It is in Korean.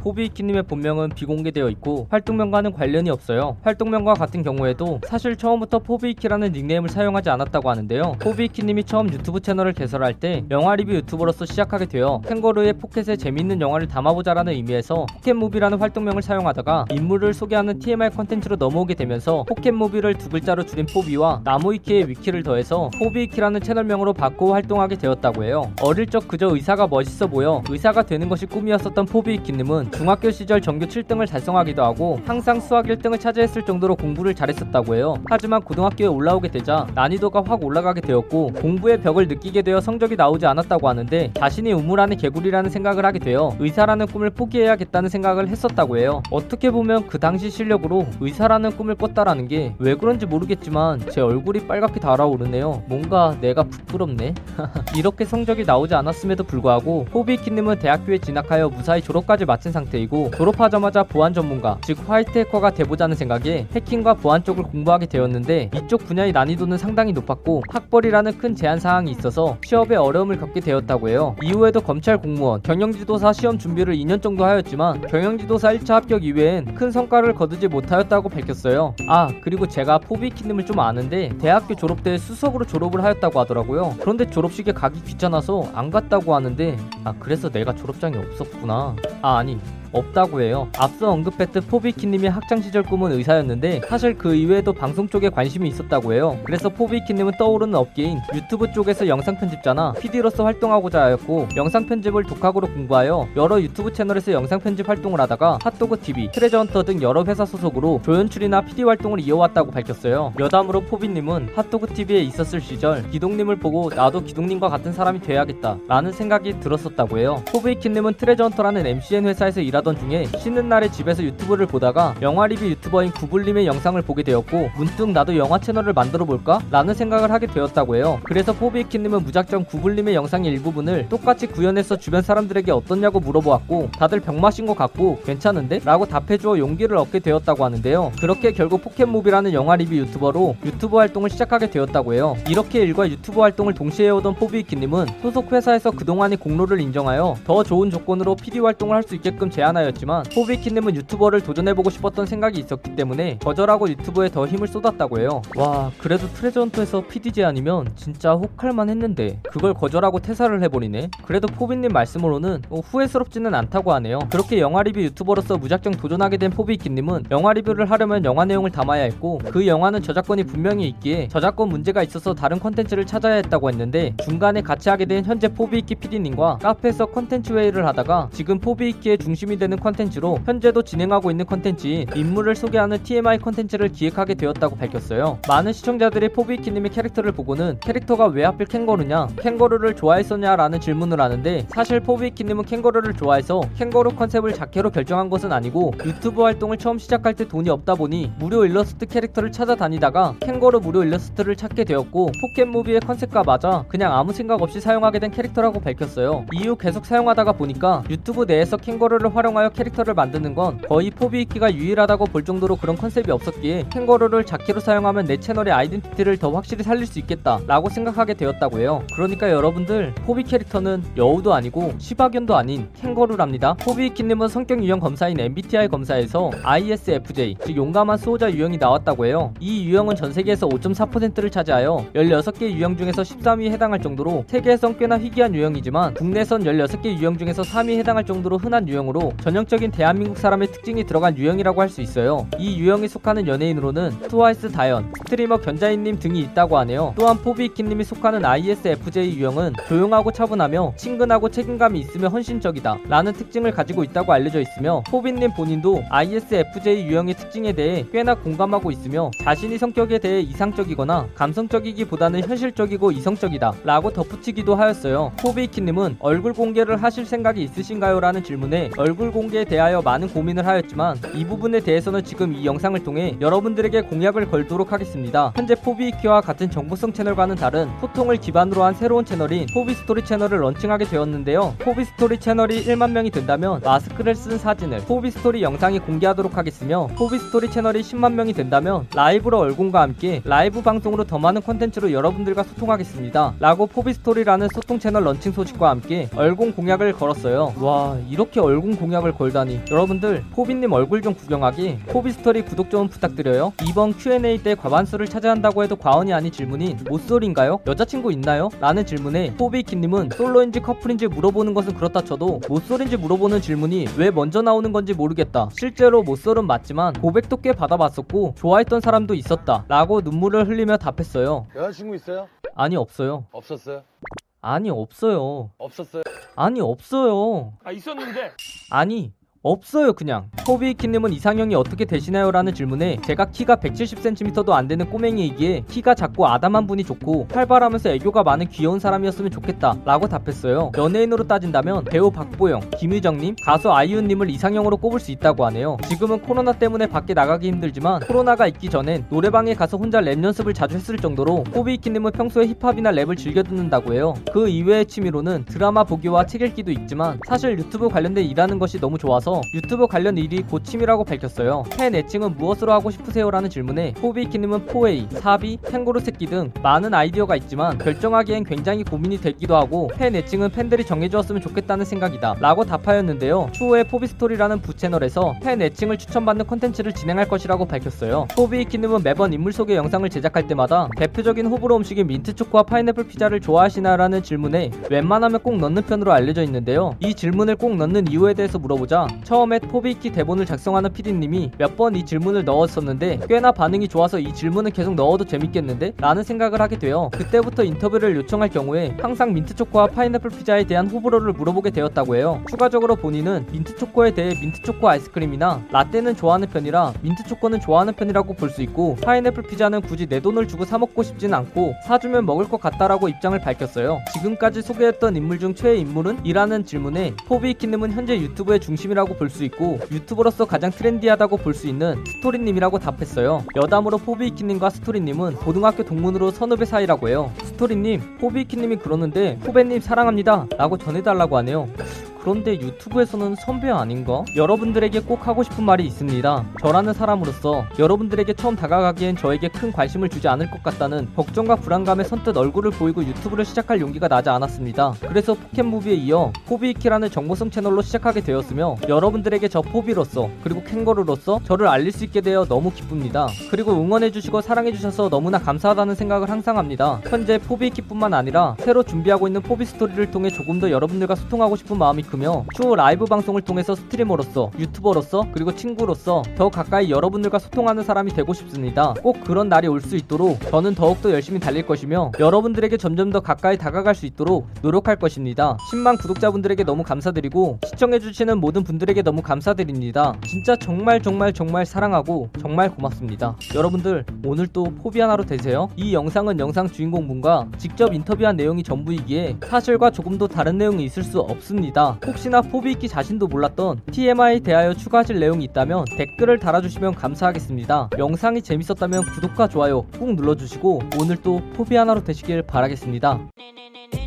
포비위키님의 본명은 비공개되어 있고 활동명과는 관련이 없어요. 활동명과 같은 경우에도 사실 처음부터 포비위키라는 닉네임을 사용하지 않았다고 하는데요. 포비위키님이 처음 유튜브 채널을 개설할 때 영화 리뷰 유튜버로서 시작하게 되어 캥거루의 포켓에 재밌는 영화를 담아보자라는 의미에서 포켓무비라는 활동명을 사용하다가 인물을 소개하는 TMI 컨텐츠로 넘어오게 되면서 포켓무비를 두 글자로 줄인 포비와 나무위키의 위키를 더해서 포비위키라는 채널명으로 바꾸어 활동하게 되었다고 해요. 어릴 적 그저 의사가 멋있어 보여 의사가 되는 것이 꿈이었었던 포비위키님은 중학교 시절 전교 7등을 달성하기도 하고 항상 수학 1등을 차지했을 정도로 공부를 잘했었다고 해요. 하지만 고등학교에 올라오게 되자 난이도가 확 올라가게 되었고 공부의 벽을 느끼게 되어 성적이 나오지 않았다고 하는데 자신이 우물 안의 개구리라는 생각을 하게 되어 의사라는 꿈을 포기해야겠다는 생각을 했었다고 해요. 어떻게 보면 그 당시 실력으로 의사라는 꿈을 꿨다라는 게 왜 그런지 모르겠지만 제 얼굴이 빨갛게 달아오르네요. 뭔가 내가 부끄럽네. 이렇게 성적이 나오지 않았음에도 불구하고 호비키님은 대학교에 진학하여 무사히 졸업까지 마친 상태 이고 졸업하자마자 보안 전문가 즉 화이트 해커가 돼보자는 생각에 해킹과 보안 쪽을 공부하게 되었는데 이쪽 분야의 난이도는 상당히 높았고 학벌이라는 큰 제한 사항이 있어서 취업에 어려움을 겪게 되었다고 해요. 이후에도 검찰 공무원, 경영지도사 시험 준비를 2년 정도 하였지만 경영지도사 1차 합격 이외엔 큰 성과를 거두지 못하였다고 밝혔어요. 아 그리고 제가 포비키님을 좀 아는데 대학교 졸업 때 수석으로 졸업을 하였다고 하더라고요. 그런데 졸업식에 가기 귀찮아서 안 갔다고 하는데 아 그래서 내가 졸업장이 없었구나. 아 아니 없다고 해요. 앞서 언급했듯 포비위키님이 학창시절 꿈은 의사였는데 사실 그 이외에도 방송 쪽에 관심이 있었다고 해요. 그래서 포비위키님은 떠오르는 업계인 유튜브 쪽에서 영상 편집자나 PD로서 활동하고자 하였고 영상 편집을 독학으로 공부하여 여러 유튜브 채널에서 영상 편집 활동을 하다가 핫도그 TV, 트레저 헌터 등 여러 회사 소속으로 조연출이나 PD 활동을 이어왔다고 밝혔어요. 여담으로 포비님은 핫도그 TV에 있었을 시절 기동님을 보고 나도 기동님과 같은 사람이 돼야겠다 라는 생각이 들었었다고 해요. 포비위키님은 트레저 헌터라는 MCN 회사에서 일하 일하던 중에 쉬는 날에 집에서 유튜브를 보다가 영화 리뷰 유튜버인 구블님의 영상을 보게 되었고 문득 나도 영화 채널을 만들어 볼까? 라는 생각을 하게 되었다고 해요. 그래서 포비위키님은 무작정 구블님의 영상의 일부분을 똑같이 구현해서 주변 사람들에게 어떻냐고 물어보았고 다들 병맛인 것 같고 괜찮은데? 라고 답해주어 용기를 얻게 되었다고 하는데요. 그렇게 결국 포켓무비라는 영화 리뷰 유튜버로 유튜브 활동을 시작하게 되었다고 해요. 이렇게 일과 유튜브 활동을 동시에 해오던 포비위키님은 소속 회사에서 그동안의 공로를 인정하여 더 좋은 조건으로 PD 활동을 할 수 있게끔 제안하였지만 포비위키님은 유튜버를 도전해보고 싶었던 생각이 있었기 때문에 거절하고 유튜브에 더 힘을 쏟았다고 해요. 와 그래도 트레저 헌터에서 PD 제안이면 진짜 혹할만 했는데 그걸 거절하고 퇴사를 해버리네. 그래도 포비님 말씀으로는 뭐 후회스럽지는 않다고 하네요. 그렇게 영화 리뷰 유튜버로서 무작정 도전하게 된 포비위키님은 영화 리뷰를 하려면 영화 내용을 담아야 했고 그 영화는 저작권이 분명히 있기에 저작권 문제가 있어서 다른 컨텐츠를 찾아야 했다고 했는데 중간에 같이 하게 된 현재 포비위키 PD님과 카페에서 컨텐츠 회의를 하다가 지금 포비위키의 중심이 되는 컨텐츠로 현재도 진행하고 있는 컨텐츠인 인물을 소개하는 TMI 컨텐츠를 기획하게 되었다고 밝혔어요. 많은 시청자들이 포비위키님의 캐릭터를 보고는 캐릭터가 왜 하필 캥거루냐, 캥거루를 좋아했었냐라는 질문을 하는데 사실 포비위키님은 캥거루를 좋아해서 캥거루 컨셉을 자캐로 결정한 것은 아니고 유튜브 활동을 처음 시작할 때 돈이 없다 보니 무료 일러스트 캐릭터를 찾아다니다가 캥거루 무료 일러스트를 찾게 되었고 포켓무비의 컨셉과 맞아 그냥 아무 생각 없이 사용하게 된 캐릭터라고 밝혔어요. 이후 계속 사용하다가 보니까 유튜브 내에서 캥거루를 활용 활용하여 캐릭터를 만드는 건 거의 포비위키가 유일하다고 볼 정도로 그런 컨셉이 없었기에 캥거루를 자캐로 사용하면 내 채널의 아이덴티티를 더 확실히 살릴 수 있겠다 라고 생각하게 되었다고 해요. 그러니까 여러분들 포비 캐릭터는 여우도 아니고 시바견도 아닌 캥거루랍니다. 포비위키님은 성격 유형 검사인 MBTI 검사에서 ISFJ 즉 용감한 수호자 유형이 나왔다고 해요. 이 유형은 전 세계에서 5.4%를 차지하여 16개 유형 중에서 13위에 해당할 정도로 세계에선 꽤나 희귀한 유형이지만 국내선 16개 유형 중에서 3위에 해당할 정도로 흔한 유형으로 전형적인 대한민국 사람의 특징이 들어간 유형이라고 할 수 있어요. 이 유형에 속하는 연예인으로는 트와이스 다현, 스트리머 견자희님 등이 있다고 하네요. 또한 포비위키님이 속하는 ISFJ 유형은 조용하고 차분하며 친근하고 책임감이 있으며 헌신적이다 라는 특징을 가지고 있다고 알려져 있으며 포비님 본인도 ISFJ 유형의 특징에 대해 꽤나 공감하고 있으며 자신이 성격에 대해 이상적이거나 감성적이기보다는 현실적이고 이성적이다 라고 덧붙이기도 하였어요. 포비위키님은 얼굴 공개를 하실 생각이 있으신가요? 라는 질문에 얼굴 공개에 대하여 많은 고민을 하였지만 이 부분에 대해서는 지금 이 영상을 통해 여러분들에게 공약을 걸도록 하겠습니다. 현재 포비위키와 같은 정보성 채널과는 다른 소통을 기반으로 한 새로운 채널인 포비스토리 채널을 런칭하게 되었는데요. 포비스토리 채널이 1만 명이 된다면 마스크를 쓴 사진을 포비스토리 영상에 공개하도록 하겠으며 포비스토리 채널이 10만 명이 된다면 라이브로 얼공과 함께 라이브 방송으로 더 많은 콘텐츠로 여러분들과 소통하겠습니다. 라고 포비스토리라는 소통 채널 런칭 소식과 함께 얼공 공약을 걸었어요. 와 이렇게 얼공 공약 공약을 걸다니 여러분들 포비님 얼굴 좀 구경하기 포비스토리 구독 좀 부탁드려요 이번 Q&A 때 과반수를 차지한다고 해도 과언이 아닌 질문인 모쏠인가요? 여자친구 있나요? 라는 질문에 포비위키님은 솔로인지 커플인지 물어보는 것은 그렇다 쳐도 모쏠인지 물어보는 질문이 왜 먼저 나오는 건지 모르겠다 실제로 모쏠은 맞지만 고백도 꽤 받아봤었고 좋아했던 사람도 있었다 라고 눈물을 흘리며 답했어요 여자친구 있어요? 아니 없어요 없었어요? 아니 없어요. 없었어요? 아니 없어요. 아 있었는데? 아니 없어요 그냥. 포비키님은 이상형이 어떻게 되시나요? 라는 질문에 제가 키가 170cm도 안 되는 꼬맹이이기에 키가 작고 아담한 분이 좋고 활발하면서 애교가 많은 귀여운 사람이었으면 좋겠다 라고 답했어요. 연예인으로 따진다면 배우 박보영, 김유정님, 가수 아이유님을 이상형으로 꼽을 수 있다고 하네요. 지금은 코로나 때문에 밖에 나가기 힘들지만 코로나가 있기 전엔 노래방에 가서 혼자 랩 연습을 자주 했을 정도로 포비키님은 평소에 힙합이나 랩을 즐겨 듣는다고 해요. 그 이외의 취미로는 드라마 보기와 책 읽기도 있지만 사실 유튜브 관련된 일하는 것이 너무 좋아서 유튜브 관련 일이 곧 취미라고 밝혔어요. 팬 애칭은 무엇으로 하고 싶으세요? 라는 질문에 포비키님은 포에이, 사비, 캥거루 새끼 등 많은 아이디어가 있지만 결정하기엔 굉장히 고민이 되기도 하고 팬 애칭은 팬들이 정해주었으면 좋겠다는 생각이다 라고 답하였는데요. 추후에 포비스토리라는 부채널에서 팬 애칭을 추천받는 콘텐츠를 진행할 것이라고 밝혔어요. 포비키님은 매번 인물 소개 영상을 제작할 때마다 대표적인 호불호 음식인 민트초코와 파인애플 피자를 좋아하시나 라는 질문에 웬만하면 꼭 넣는 편으로 알려져 있는데요. 이 질문을 꼭 넣는 이유에 대해서 물어보자 처음에 포비키 대본을 작성하는 PD님이 몇 번 이 질문을 넣었었는데 꽤나 반응이 좋아서 이 질문을 계속 넣어도 재밌겠는데? 라는 생각을 하게 돼요. 그때부터 인터뷰를 요청할 경우에 항상 민트초코와 파인애플 피자에 대한 호불호를 물어보게 되었다고 해요. 추가적으로 본인은 민트초코에 대해 민트초코 아이스크림이나 라떼는 좋아하는 편이라 민트초코는 좋아하는 편이라고 볼 수 있고 파인애플 피자는 굳이 내 돈을 주고 사 먹고 싶진 않고 사주면 먹을 것 같다라고 입장을 밝혔어요. 지금까지 소개했던 인물 중 최애 인물은? 이라는 질문에 포비키님은 현재 유튜브의 중심이라고 볼 수 있고 유튜버로서 가장 트렌디하다고 볼 수 있는 스토리님이라고 답했어요. 여담으로 포비키님과 스토리님은 고등학교 동문으로 선후배 사이라고 해요. 스토리님, 포비키님이 그러는데 후배님 사랑합니다 라고 전해달라고 하네요. 그런데 유튜브에서는 선배 아닌가? 여러분들에게 꼭 하고 싶은 말이 있습니다. 저라는 사람으로서 여러분들에게 처음 다가가기엔 저에게 큰 관심을 주지 않을 것 같다는 걱정과 불안감에 선뜻 얼굴을 보이고 유튜브를 시작할 용기가 나지 않았습니다. 그래서 포켓무비에 이어 포비위키라는 정보성 채널로 시작하게 되었으며 여러분들에게 저 포비로서 그리고 캥거루로서 저를 알릴 수 있게 되어 너무 기쁩니다. 그리고 응원해주시고 사랑해주셔서 너무나 감사하다는 생각을 항상 합니다. 현재 포비위키뿐만 아니라 새로 준비하고 있는 포비 스토리를 통해 조금 더 여러분들과 소통하고 싶은 마음이 크며 추후 라이브 방송을 통해서 스트리머로서 유튜버로서 그리고 친구로서 더 가까이 여러분들과 소통하는 사람이 되고 싶습니다. 꼭 그런 날이 올 수 있도록 저는 더욱더 열심히 달릴 것이며 여러분들에게 점점 더 가까이 다가갈 수 있도록 노력할 것입니다. 10만 구독자분들에게 너무 감사드리고 시청해주시는 모든 분들에게 너무 감사드립니다. 진짜 정말 정말 정말 사랑하고 정말 고맙습니다. 여러분들 오늘 또 포비 하나로 되세요. 이 영상은 영상 주인공 분과 직접 인터뷰한 내용이 전부이기에 사실과 조금 더 다른 내용이 있을 수 없습니다. 혹시나 포비있기 자신도 몰랐던 TMI 대하여 추가하실 내용이 있다면 댓글을 달아주시면 감사하겠습니다. 영상이 재밌었다면 구독과 좋아요 꾹 눌러주시고 오늘 또 포비 하나로 되시길 바라겠습니다. 네네